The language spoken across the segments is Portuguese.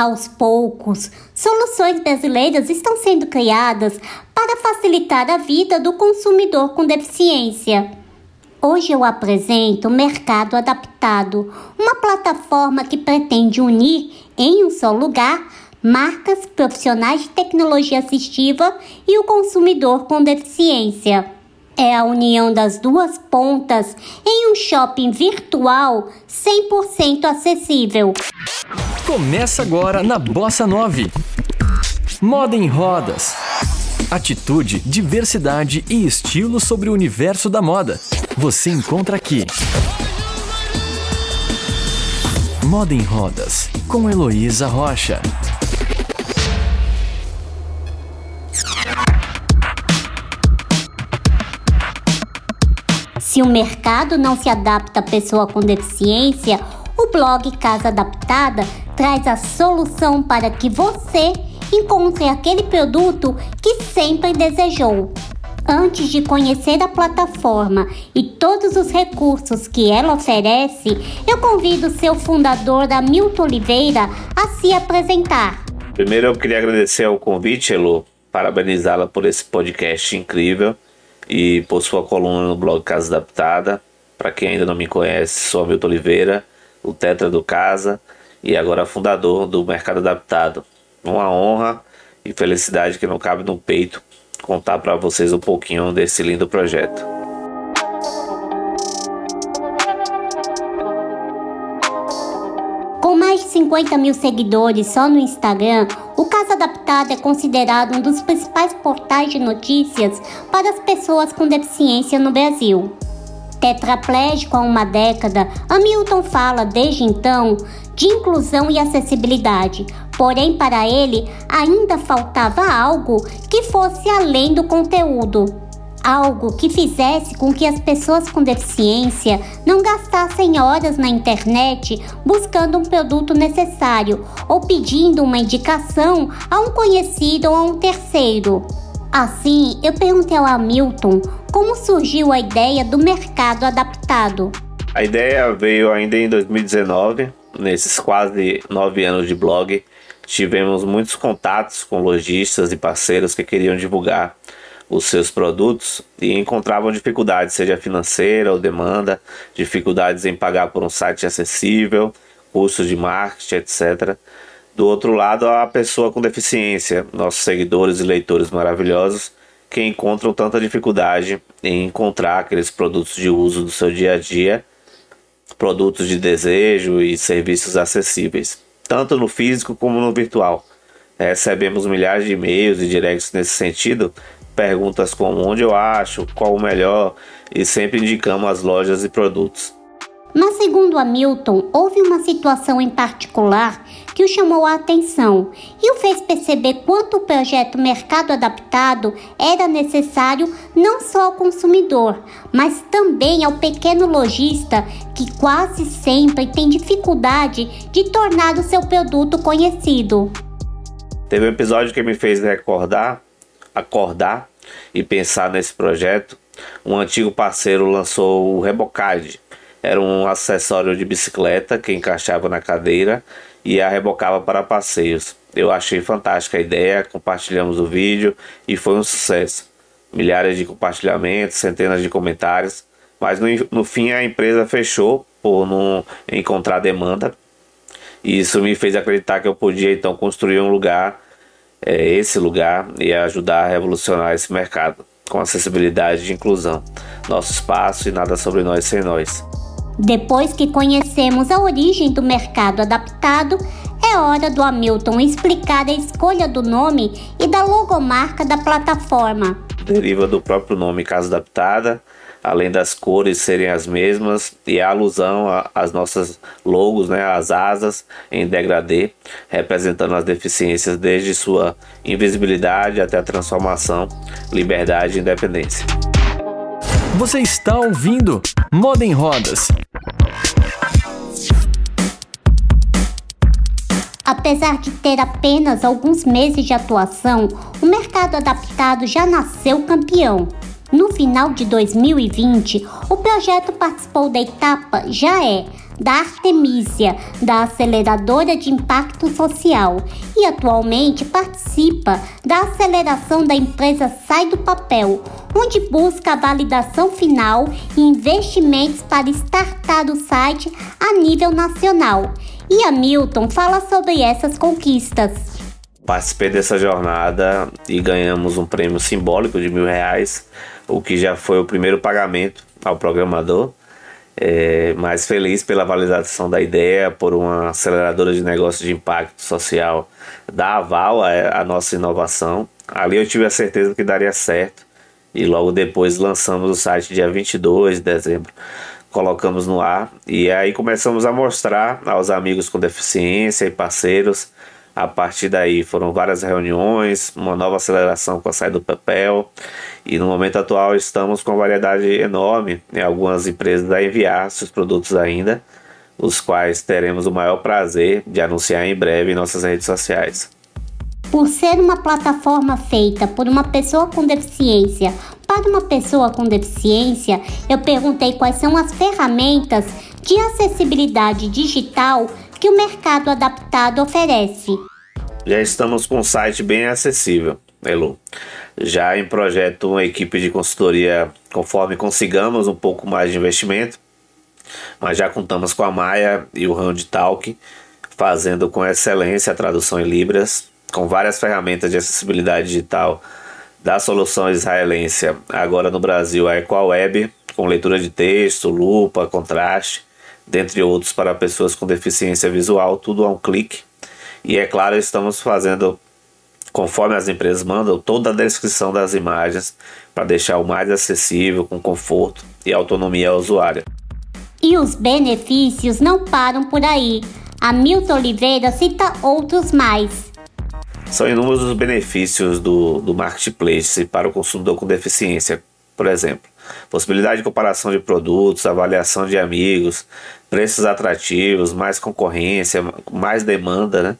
Aos poucos, soluções brasileiras estão sendo criadas para facilitar a vida do consumidor com deficiência. Hoje eu apresento o Mercado Adaptado, uma plataforma que pretende unir em um só lugar marcas, profissionais de tecnologia assistiva e o consumidor com deficiência. É a união das duas pontas em um shopping virtual 100% acessível. Começa agora na Bossa 9. Moda em rodas. Atitude, diversidade e estilo sobre o universo da moda. Você encontra aqui. Moda em Rodas, com Heloísa Rocha. Se o mercado não se adapta à pessoa com deficiência, o blog Casa Adaptada traz a solução para que você encontre aquele produto que sempre desejou. Antes de conhecer a plataforma e todos os recursos que ela oferece, eu convido seu fundador, Hamilton Oliveira, a se apresentar. Primeiro eu queria agradecer o convite, Elo, parabenizá-la por esse podcast incrível e por sua coluna no blog Casa Adaptada. Para quem ainda não me conhece, sou Hamilton Oliveira, o tetra do Casa e agora fundador do Mercado Adaptado. Uma honra e felicidade que não cabe no peito contar para vocês um pouquinho desse lindo projeto. Com mais de 50 mil seguidores só no Instagram, o Casa Adaptada é considerado um dos principais portais de notícias para as pessoas com deficiência no Brasil. Tetraplégico há uma década, Hamilton fala desde então de inclusão e acessibilidade, porém para ele ainda faltava algo que fosse além do conteúdo. Algo que fizesse com que as pessoas com deficiência não gastassem horas na internet buscando um produto necessário ou pedindo uma indicação a um conhecido ou a um terceiro. Assim, eu perguntei ao Hamilton como surgiu a ideia do mercado adaptado. A ideia veio ainda em 2019, nesses quase nove anos de blog. Tivemos muitos contatos com lojistas e parceiros que queriam divulgar os seus produtos e encontravam dificuldades, seja financeira ou demanda, dificuldades em pagar por um site acessível, custos de marketing, etc. Do outro lado, a pessoa com deficiência, nossos seguidores e leitores maravilhosos, que encontram tanta dificuldade em encontrar aqueles produtos de uso do seu dia a dia, produtos de desejo e serviços acessíveis, tanto no físico como no virtual. Recebemos milhares de e-mails e directs nesse sentido, perguntas como onde eu acho, qual o melhor e sempre indicamos as lojas e produtos. Mas, segundo Hamilton, houve uma situação em particular que o chamou a atenção e o fez perceber quanto o projeto Mercado Adaptado era necessário não só ao consumidor, mas também ao pequeno lojista que quase sempre tem dificuldade de tornar o seu produto conhecido. Teve um episódio que me fez recordar, acordar e pensar nesse projeto. Um antigo parceiro lançou o Rebocade era um acessório de bicicleta que encaixava na cadeira e a rebocava para passeios. Eu achei fantástica a ideia, compartilhamos o vídeo e foi um sucesso. Milhares de compartilhamentos, centenas de comentários, mas no, no fim a empresa fechou por não encontrar demanda. E isso me fez acreditar que eu podia então construir um lugar, é, esse lugar, e ajudar a revolucionar esse mercado com acessibilidade e inclusão. Nosso espaço e nada sobre nós sem nós. Depois que conhecemos a origem do mercado adaptado, é hora do Hamilton explicar a escolha do nome e da logomarca da plataforma. Deriva do próprio nome Casa Adaptada, além das cores serem as mesmas e a alusão às nossas logos, né, as asas em degradê, representando as deficiências desde sua invisibilidade até a transformação, liberdade e independência. Você está ouvindo Moda em Rodas. Apesar de ter apenas alguns meses de atuação, o mercado adaptado já nasceu campeão. No final de 2020, o projeto participou da etapa Já é da Artemisia, da aceleradora de impacto social, e atualmente participa da aceleração da empresa Sai do Papel, onde busca a validação final e investimentos para startar o site a nível nacional. E Hamilton fala sobre essas conquistas. Participei dessa jornada e ganhamos um prêmio simbólico de mil reais, o que já foi o primeiro pagamento ao programador é, mais feliz pela validação da ideia, por uma aceleradora de negócio de impacto social dar aval à, nossa inovação. Ali eu tive a certeza que daria certo e logo depois lançamos o site dia 22 de dezembro. Colocamos no ar e aí começamos a mostrar aos amigos com deficiência e parceiros a partir daí foram várias reuniões, uma nova aceleração com a saída do papel e no momento atual estamos com uma variedade enorme em algumas empresas a enviar seus produtos ainda, os quais teremos o maior prazer de anunciar em breve em nossas redes sociais. Por ser uma plataforma feita por uma pessoa com deficiência para uma pessoa com deficiência, eu perguntei quais são as ferramentas de acessibilidade digital que o mercado adaptado oferece. Já estamos com um site bem acessível, Elu. Já em projeto uma equipe de consultoria conforme consigamos um pouco mais de investimento, mas já contamos com a Maia e o Round Talk fazendo com excelência a tradução em Libras, com várias ferramentas de acessibilidade digital da solução israelense, agora no Brasil a EquaWeb, com leitura de texto, lupa, contraste, dentre outros para pessoas com deficiência visual, tudo a um clique. E é claro, estamos fazendo, conforme as empresas mandam, toda a descrição das imagens para deixar o mais acessível, com conforto e autonomia ao usuário. E os benefícios não param por aí. A Milton Oliveira cita outros mais. São inúmeros os benefícios do, do marketplace para o consumidor com deficiência, por exemplo. Possibilidade de comparação de produtos, avaliação de amigos, preços atrativos, mais concorrência, mais demanda, né?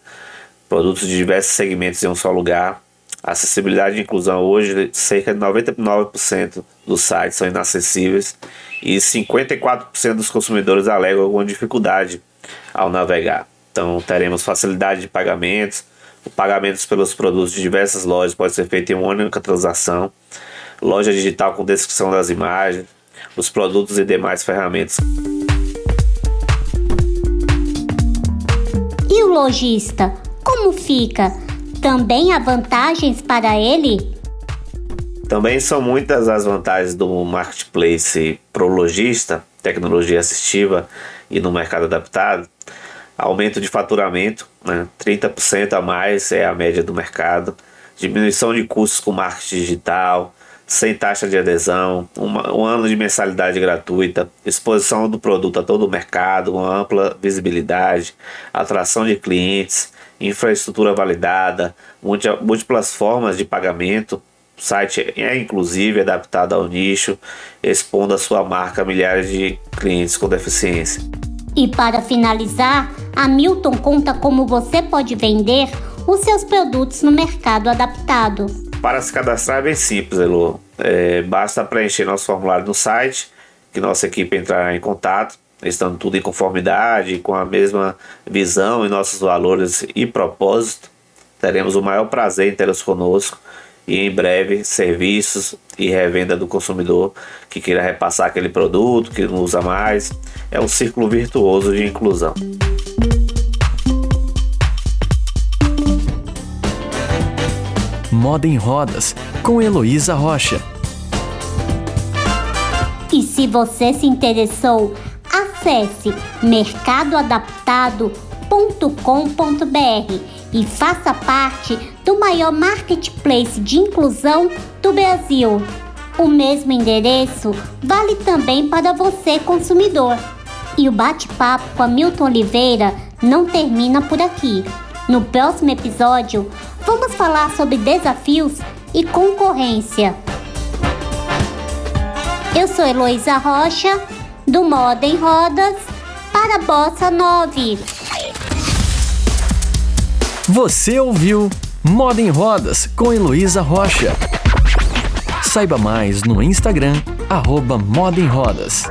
Produtos de diversos segmentos em um só lugar. Acessibilidade e inclusão hoje, cerca de 99% dos sites são inacessíveis e 54% dos consumidores alegam alguma dificuldade ao navegar. Então teremos facilidade de pagamentos, o pagamento pelos produtos de diversas lojas pode ser feito em uma única transação loja digital com descrição das imagens, os produtos e demais ferramentas. E o lojista, como fica? Também há vantagens para ele? Também são muitas as vantagens do marketplace para o lojista, tecnologia assistiva e no mercado adaptado. Aumento de faturamento, né? 30% a mais é a média do mercado. Diminuição de custos com marketing digital, sem taxa de adesão, uma, um ano de mensalidade gratuita, exposição do produto a todo o mercado, uma ampla visibilidade, atração de clientes, infraestrutura validada, múltiplas formas de pagamento. O site é inclusive adaptado ao nicho, expondo a sua marca a milhares de clientes com deficiência. E para finalizar, a Milton conta como você pode vender os seus produtos no mercado adaptado. Para se cadastrar é bem simples, Elo. É, basta preencher nosso formulário no site, que nossa equipe entrará em contato, estando tudo em conformidade, com a mesma visão e nossos valores e propósito. Teremos o maior prazer em tê-los conosco e em breve serviços e revenda do consumidor que queira repassar aquele produto que não usa mais. É um círculo virtuoso de inclusão. Moda em Rodas, com Heloísa Rocha. E se você se interessou, acesse mercadoadaptado.com.br e faça parte do maior marketplace de inclusão do Brasil. O mesmo endereço vale também para você, consumidor. E o bate-papo com a Milton Oliveira não termina por aqui. No próximo episódio, vamos falar sobre desafios e concorrência. Eu sou Heloísa Rocha, do Moda em Rodas, para Bossa 9. Você ouviu Moda em Rodas com Heloísa Rocha. Saiba mais no Instagram, arroba Moda em Rodas.